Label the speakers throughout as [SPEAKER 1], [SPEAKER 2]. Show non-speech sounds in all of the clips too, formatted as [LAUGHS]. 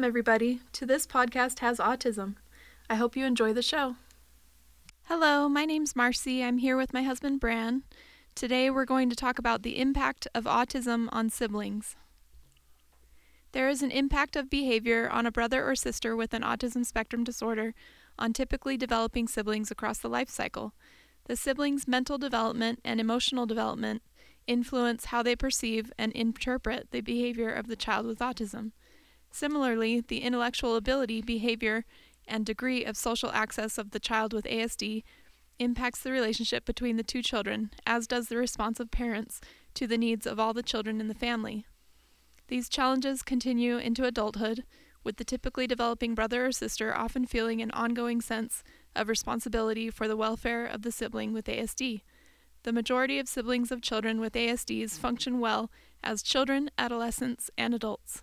[SPEAKER 1] Welcome, everybody, to This Podcast Has Autism. I hope you enjoy the show. Hello, my name's Marcy. I'm here with my husband, Bran. Today we're going to talk about the impact of autism on siblings. There is an impact of behavior on a brother or sister with an autism spectrum disorder on typically developing siblings across the life cycle. The siblings' mental development and emotional development influence how they perceive and interpret the behavior of the child with autism. Similarly, the intellectual ability, behavior, and degree of social access of the child with ASD impacts the relationship between the two children, as does the response of parents to the needs of all the children in the family. These challenges continue into adulthood, with the typically developing brother or sister often feeling an ongoing sense of responsibility for the welfare of the sibling with ASD. The majority of siblings of children with ASDs function well as children, adolescents, and adults.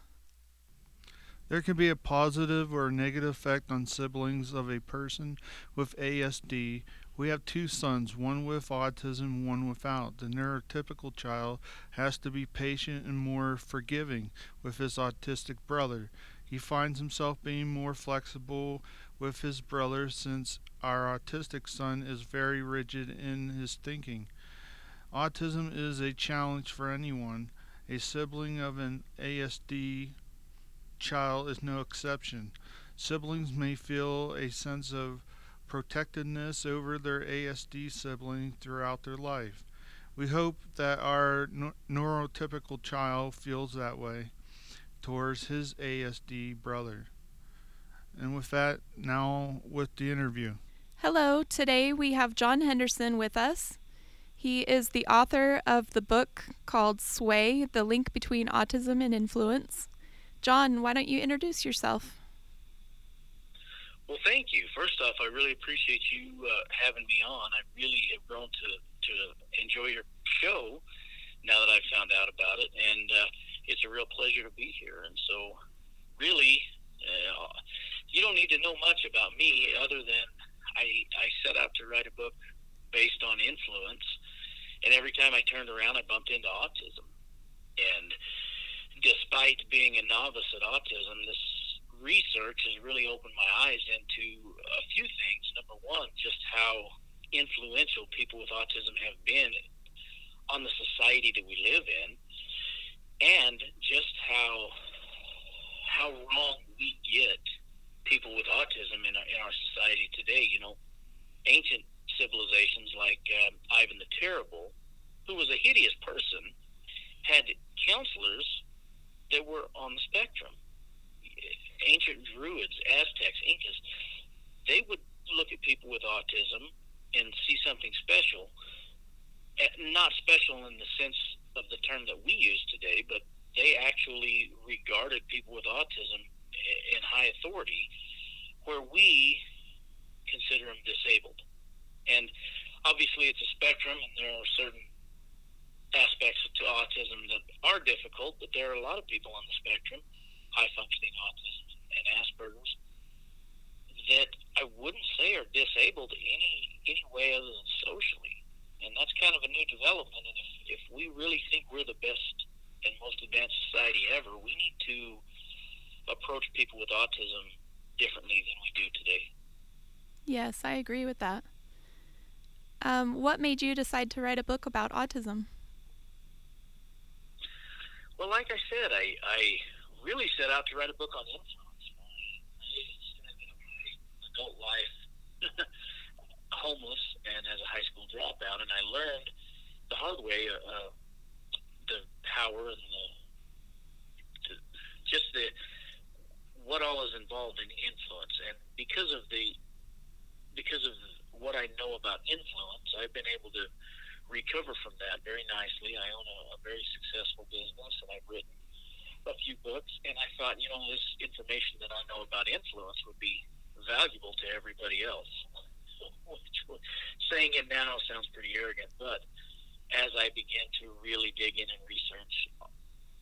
[SPEAKER 2] There can be a positive or negative effect on siblings of a person with ASD. We have two sons, one with autism, one without. The neurotypical child has to be patient and more forgiving with his autistic brother. He finds himself being more flexible with his brother since our autistic son is very rigid in his thinking. Autism is a challenge for anyone. A sibling of an ASD child is no exception. Siblings may feel a sense of protectiveness over their ASD sibling throughout their life. We hope that our neurotypical child feels that way towards his ASD brother. And with that, now with the interview.
[SPEAKER 1] Hello, today we have John Henderson with us. He is the author of the book called Sway The Link Between Autism and Influence. John, why don't you introduce yourself?
[SPEAKER 3] Well, thank you. First off, I really appreciate you uh, having me on. I really have grown to, to enjoy your show now that I've found out about it, and uh, it's a real pleasure to be here. And so, really, uh, you don't need to know much about me other than I, I set out to write a book based on influence, and every time I turned around, I bumped into autism. And despite being a novice at autism, this research has really opened my eyes into a few things. Number one, just how influential people with autism have been on the society that we live in, and just how how wrong we get people with autism in our, in our society today. You know, ancient civilizations like um, Ivan the Terrible, who was a hideous person, had counselors that were on the spectrum. Ancient Druids, Aztecs, Incas, they would look at people with autism and see something special. Eh, not special in the sense of the term that we use today, but they actually regarded people with autism in high authority, where we consider them disabled. And obviously, it's a spectrum, and there are certain aspects to autism that are difficult, but there are a lot of people on the spectrum, high functioning autism and Asperger's, that I wouldn't say are disabled any any way other than socially. And that's kind of a new development. And if, if we really think we're the best and most advanced society ever, we need to approach people with autism differently than we do today.
[SPEAKER 1] Yes, I agree with that. Um, what made you decide to write a book about autism?
[SPEAKER 3] Well, like I said, I, I really set out to write a book on influence. Spent my adult life [LAUGHS] homeless and as a high school dropout, and I learned the hard way uh, uh the power and the, the just the what all is involved in influence, and because of the because of what I know about influence, I've been able to recover from that very nicely. I own a, a very successful business, and I've written a few books. And I thought, you know, this information that I know about influence would be valuable to everybody else. Which, [LAUGHS] saying it now sounds pretty arrogant, but as I began to really dig in and research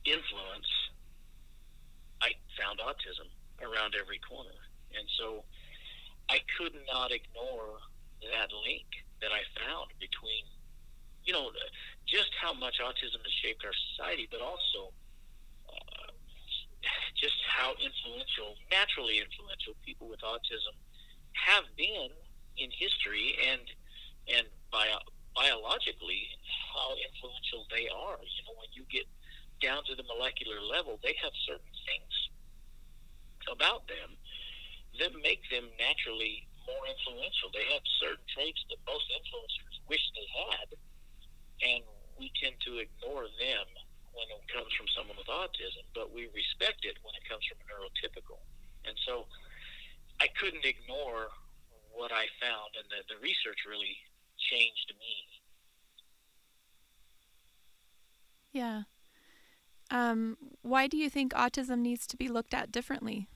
[SPEAKER 3] influence, I found autism around every corner. And so I could not ignore that link that I found between you know, just how much autism has shaped our society, but also uh, just how influential, naturally influential, people with autism have been in history and and bio, biologically how influential they are. You know, when you get down to the molecular level, they have certain things about them that make them naturally more influential. They have certain traits that most influencers wish they had, and we tend to ignore them when it comes from someone with autism, but we respect it when it comes from a neurotypical. And so I couldn't ignore what I found, and the, the research really changed me.
[SPEAKER 1] Yeah. Um, why do you think autism needs to be looked at differently?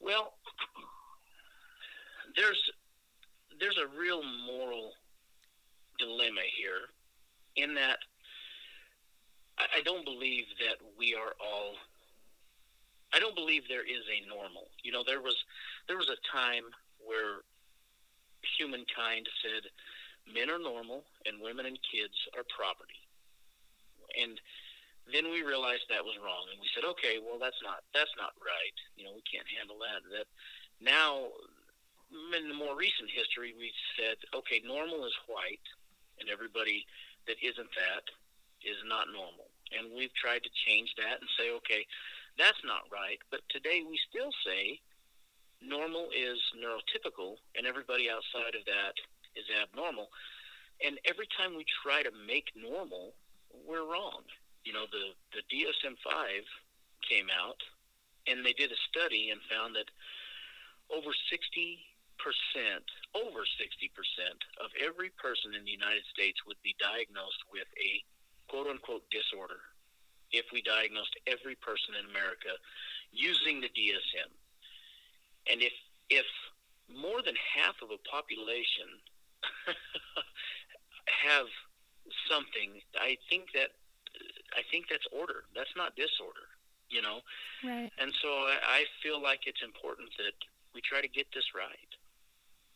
[SPEAKER 3] Well, there's there's a real moral dilemma here in that I, don't believe that we are all I don't believe there is a normal. You know, there was there was a time where humankind said men are normal and women and kids are property. And then we realized that was wrong and we said, okay, well that's not that's not right. You know, we can't handle that. That now in the more recent history we said, okay, normal is white and everybody that isn't that is not normal. And we've tried to change that and say, okay, that's not right. But today we still say normal is neurotypical and everybody outside of that is abnormal. And every time we try to make normal, we're wrong. You know, the, the DSM 5 came out and they did a study and found that over 60 percent, over 60 percent of every person in the United States would be diagnosed with a quote unquote disorder if we diagnosed every person in America using the DSM. And if if more than half of a population [LAUGHS] have something, I think that I think that's order. That's not disorder, you know.
[SPEAKER 1] Right.
[SPEAKER 3] And so I, I feel like it's important that we try to get this right.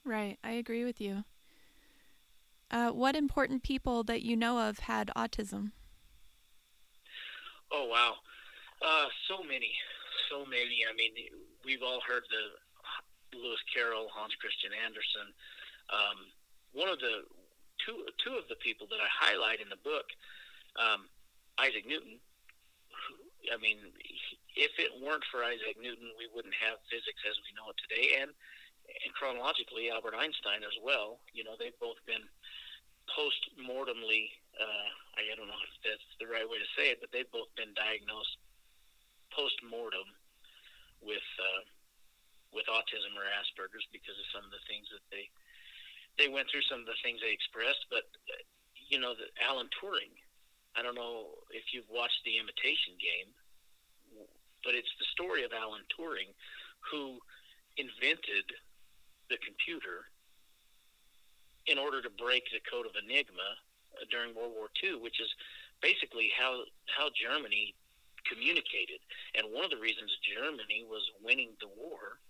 [SPEAKER 1] Right, I agree with you. Uh, what important people that you know of had autism?
[SPEAKER 3] Oh wow, uh, so many, so many. I mean, we've all heard the Lewis Carroll, Hans Christian Andersen. Um, one of the two two of the people that I highlight in the book, um, Isaac Newton. I mean, if it weren't for Isaac Newton, we wouldn't have physics as we know it today, and and chronologically, Albert Einstein as well. You know, they've both been post-mortemly. Uh, I don't know if that's the right way to say it, but they've both been diagnosed post-mortem with uh, with autism or Asperger's because of some of the things that they they went through, some of the things they expressed. But uh, you know, the Alan Turing. I don't know if you've watched The Imitation Game, but it's the story of Alan Turing, who invented the computer in order to break the code of Enigma uh, during World War II, which is basically how how Germany communicated. And one of the reasons Germany was winning the war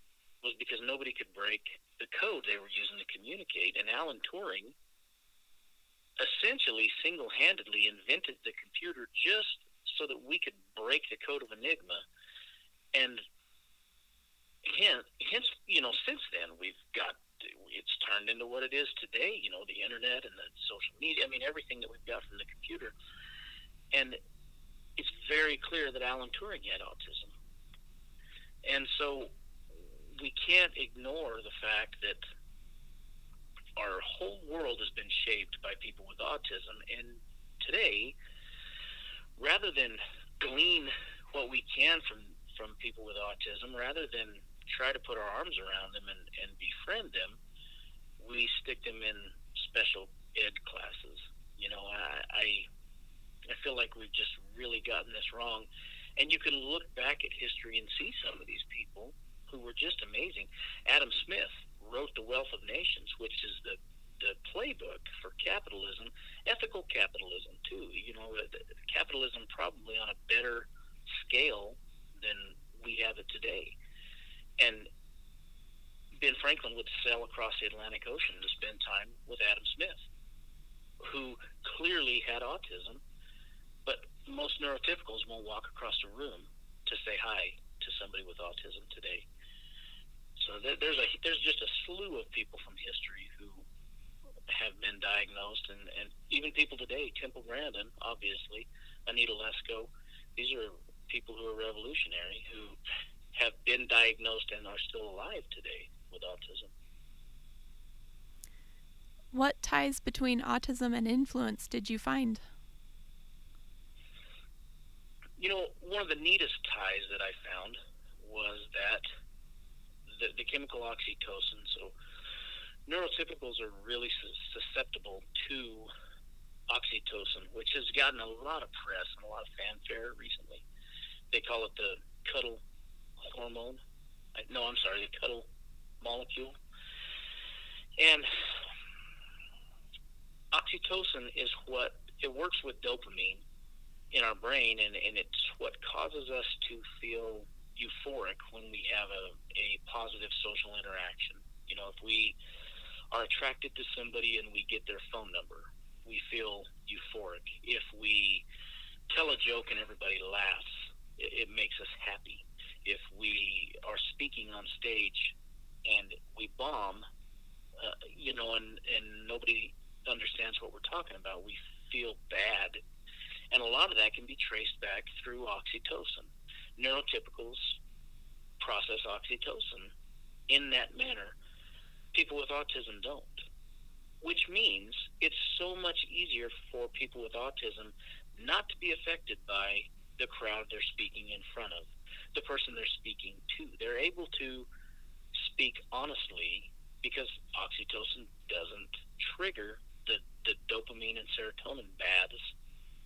[SPEAKER 3] was because nobody could break the code they were using to communicate. And Alan Turing essentially single-handedly invented the computer just so that we could break the code of Enigma. And hence, hence, you know, since then we've got it's turned into what it is today. You know, the internet and the social media. I mean, everything that we've got from the computer, and it's very clear that Alan Turing had autism, and so we can't ignore the fact that our whole world has been shaped by people with autism, and today, rather than glean what we can from from people with autism, rather than try to put our arms around them and, and befriend them, we stick them in special ed classes. You know, I, I I feel like we've just really gotten this wrong. And you can look back at history and see some of these people who were just amazing. Adam Smith wrote The Wealth of Nations, which is the the playbook for capitalism, ethical capitalism too. You know, capitalism probably on a better scale than we have it today. And Ben Franklin would sail across the Atlantic Ocean to spend time with Adam Smith, who clearly had autism, but most neurotypicals won't walk across a room to say hi to somebody with autism today. So there's a there's just a slew of people from history who have been diagnosed, and, and even people today, Temple Grandin, obviously, Anita Lesko, these are people who are revolutionary who have been diagnosed and are still alive today with autism.
[SPEAKER 1] What ties between autism and influence did you find?
[SPEAKER 3] You know, one of the neatest ties that I found was that the, the chemical oxytocin. So, neurotypicals are really susceptible to oxytocin, which has gotten a lot of press and a lot of fanfare recently. They call it the cuddle hormone. No, I'm sorry, the cuddle molecule. And oxytocin is what it works with dopamine in our brain, and, and it's what causes us to feel euphoric when we have a, a positive social interaction. You know, if we are attracted to somebody and we get their phone number, we feel euphoric. If we tell a joke and everybody laughs, it, it makes us happy. If we are speaking on stage and we bomb, uh, you know, and, and nobody understands what we're talking about, we feel bad. And a lot of that can be traced back through oxytocin. Neurotypicals process oxytocin in that manner. People with autism don't. Which means it's so much easier for people with autism not to be affected by the crowd they're speaking in front of, the person they're speaking to. They're able to speak honestly because oxytocin doesn't trigger the, the dopamine and serotonin baths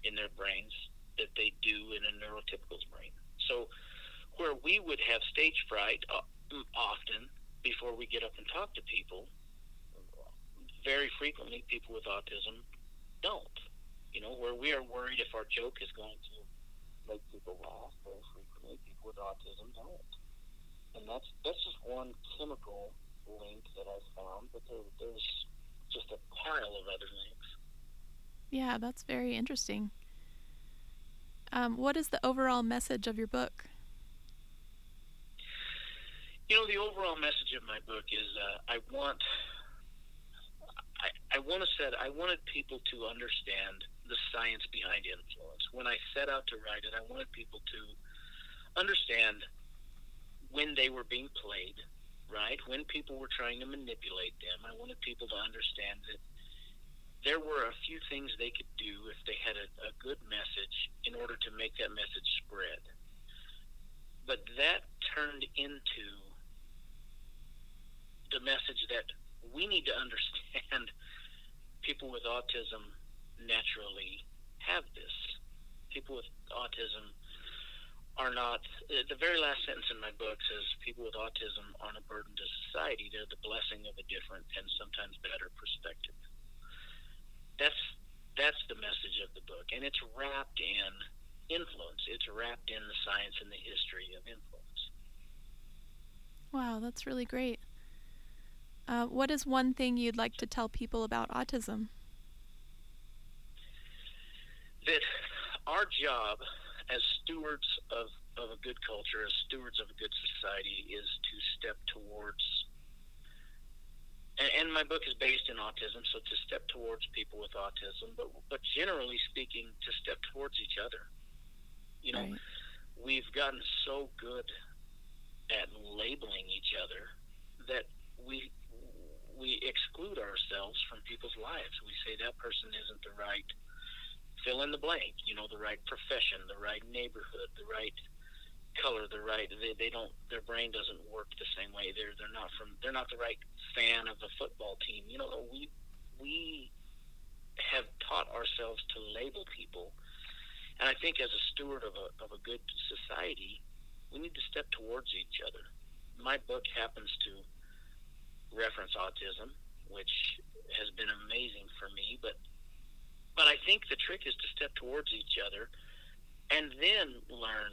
[SPEAKER 3] in their brains that they do in a neurotypical's brain. So, where we would have stage fright uh, often before we get up and talk to people, very frequently people with autism don't. You know, where we are worried if our joke is going to make people laugh, very frequently people with autism don't. And that's that's just one chemical link that I found, but there, there's just a pile of other links.
[SPEAKER 1] Yeah, that's very interesting. Um, what is the overall message of your book?
[SPEAKER 3] You know, the overall message of my book is uh, I want I, I want to set I wanted people to understand the science behind influence. When I set out to write it, I wanted people to understand when they were being played, right? When people were trying to manipulate them, I wanted people to understand that there were a few things they could do if they had a, a good message in order to make that message spread. But that turned into the message that we need to understand [LAUGHS] people with autism naturally have this. People with autism are not. The very last sentence in my book says people with autism aren't a burden to society. They're the blessing of a different and sometimes better perspective. That's that's the message of the book, and it's wrapped in influence. It's wrapped in the science and the history of influence.
[SPEAKER 1] Wow, that's really great. Uh, what is one thing you'd like to tell people about autism?
[SPEAKER 3] That our job as stewards of, of a good culture, as stewards of a good society, is to step towards. And, and my book is based in autism, so to step towards people with autism, but but generally speaking, to step towards each other. You know, right. we've gotten so good at labeling each other that we we exclude ourselves from people's lives. We say that person isn't the right fill in the blank, you know, the right profession, the right neighborhood, the right color, the right they, they don't their brain doesn't work the same way. They're they're not from they're not the right fan of the football team. You know, we we have taught ourselves to label people. And I think as a steward of a of a good society, we need to step towards each other. My book happens to reference autism, which has been amazing for me, but but I think the trick is to step towards each other and then learn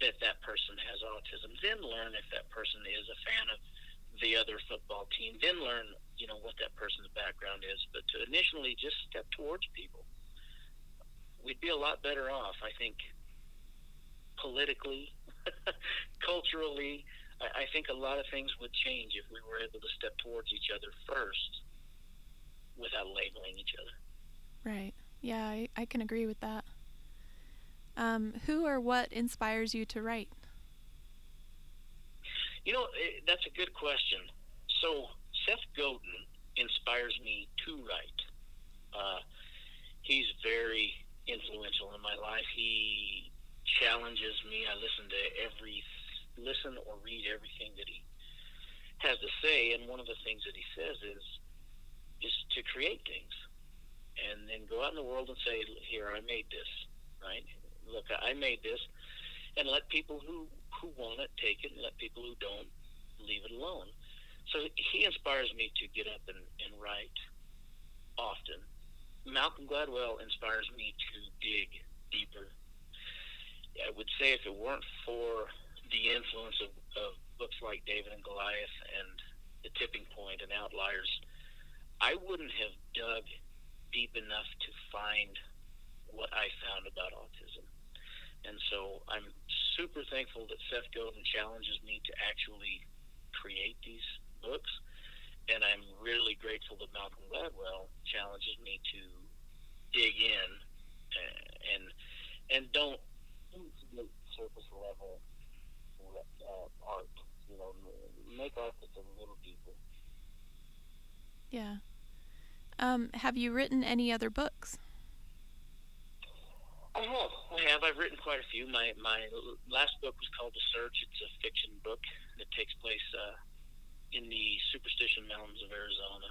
[SPEAKER 3] that that person has autism. Then learn if that person is a fan of the other football team. Then learn, you know, what that person's background is. But to initially just step towards people. we'd be a lot better off. I think politically, [LAUGHS] culturally, I, I think a lot of things would change if we were able to step towards each other first without labeling each other.
[SPEAKER 1] Right. Yeah, I, I can agree with that. Um, who or what inspires you to write?
[SPEAKER 3] You know, it, that's a good question. So, Seth Godin inspires me to write. Uh, he's very influential in my life. He challenges me. I listen to every listen or read everything that he has to say, and one of the things that he says is is to create things, and then go out in the world and say, "Here, I made this." Right? Look, I made this, and let people who who want it take it, and let people who don't leave it alone. So he inspires me to get up and, and write often. Malcolm Gladwell inspires me to dig deeper. I would say if it weren't for the influence of, of books like David and Goliath and The Tipping Point and Outliers, I wouldn't have dug deep enough to find what I found about autism. And so I'm super thankful that Seth Godin challenges me to actually create these books. And I'm really grateful that Malcolm Gladwell challenges me to dig in uh, and and don't surface level uh, art. You know, make art that's a little deeper.
[SPEAKER 1] Yeah. Um, have you written any other books?
[SPEAKER 3] I have. I have. I've written quite a few. My my last book was called The Search. It's a fiction book that takes place uh, in the Superstition Mountains of Arizona,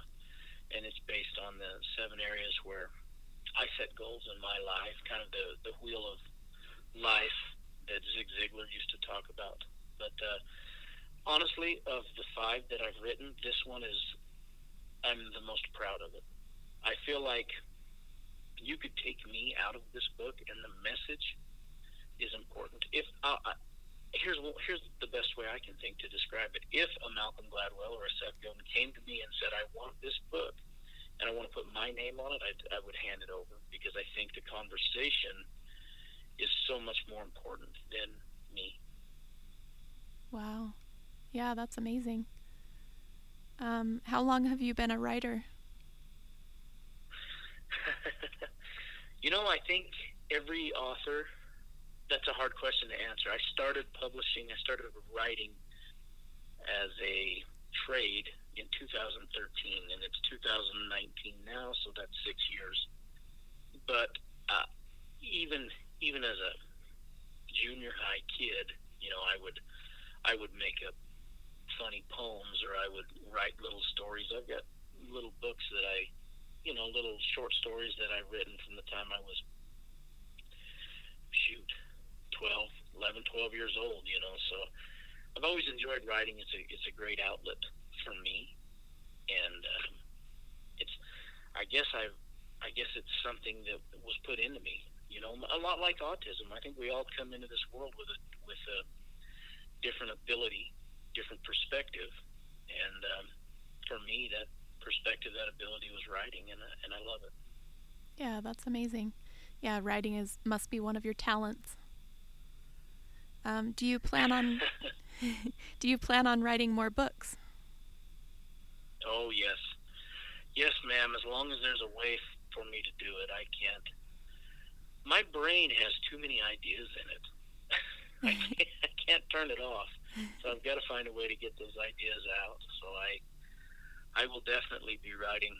[SPEAKER 3] and it's based on the seven areas where I set goals in my life, kind of the the wheel of life that Zig Ziglar used to talk about. But uh, honestly, of the five that I've written, this one is I'm the most proud of it. I feel like you could take me out of this book, and the message is important. If uh, I, here's here's the best way I can think to describe it. If a Malcolm Gladwell or a Seth Godin came to me and said, "I want this book," and I want to put my name on it, I'd, I would hand it over because I think the conversation is so much more important than me.
[SPEAKER 1] Wow. Yeah, that's amazing. Um, how long have you been a writer?
[SPEAKER 3] You know, I think every author, that's a hard question to answer. I started publishing, I started writing as a trade in 2013, and it's 2019 now, so that's six years. But uh, even even as a junior high kid, you know, I would I would make up funny poems or I would write little stories. I've got little books that I, you know, little short stories that I've written from the time I was, shoot, 12, 11, 12 years old, you know. So I've always enjoyed writing. It's a, it's a great outlet for me. And um, it's, I guess I've, I guess it's something that was put into me, you know, a lot like autism. I think we all come into this world with a, with a, different ability, different perspective, and um, for me, that perspective, that ability was writing, and and I love it.
[SPEAKER 1] Yeah, that's amazing. Yeah, writing is must be one of your talents. Um, do you plan on [LAUGHS] [LAUGHS] do you plan on writing more books?
[SPEAKER 3] Oh yes, yes, ma'am. As long as there's a way for me to do it, I can't. My brain has too many ideas in it. [LAUGHS] I, can't, I can't turn it off. So I've got to find a way to get those ideas out. So I, I will definitely be writing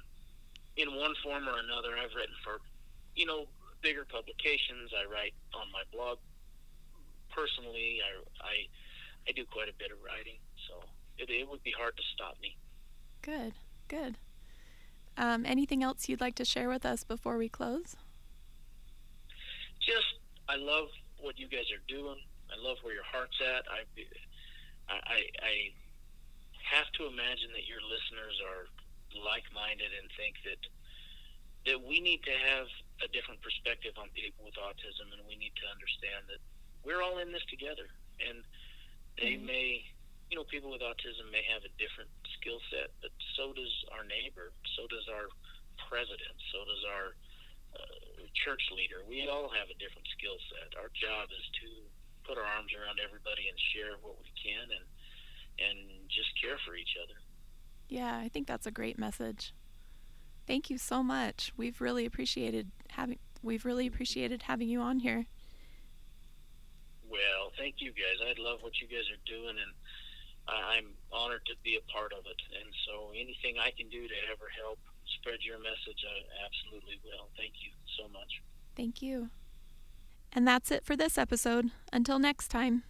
[SPEAKER 3] in one form or another. I've written for, you know, bigger publications. I write on my blog. Personally, I, I, I do quite a bit of writing. So it, it would be hard to stop me.
[SPEAKER 1] Good, good. Um, anything else you'd like to share with us before we close?
[SPEAKER 3] Just, I love what you guys are doing. I love where your heart's at. I, I, I have to imagine that your listeners are like-minded and think that that we need to have a different perspective on people with autism, and we need to understand that we're all in this together. And they mm-hmm. may, you know, people with autism may have a different skill set, but so does our neighbor, so does our president, so does our uh, church leader. We all have a different skill set. Our job is to put our arms around everybody and share what we can and and just care for each other.
[SPEAKER 1] Yeah, I think that's a great message. Thank you so much. We've really appreciated having we've really appreciated having you on here.
[SPEAKER 3] Well, thank you guys. I love what you guys are doing and I'm honored to be a part of it. And so anything I can do to ever help spread your message, I absolutely will. Thank you so much.
[SPEAKER 1] Thank you. And that's it for this episode. Until next time.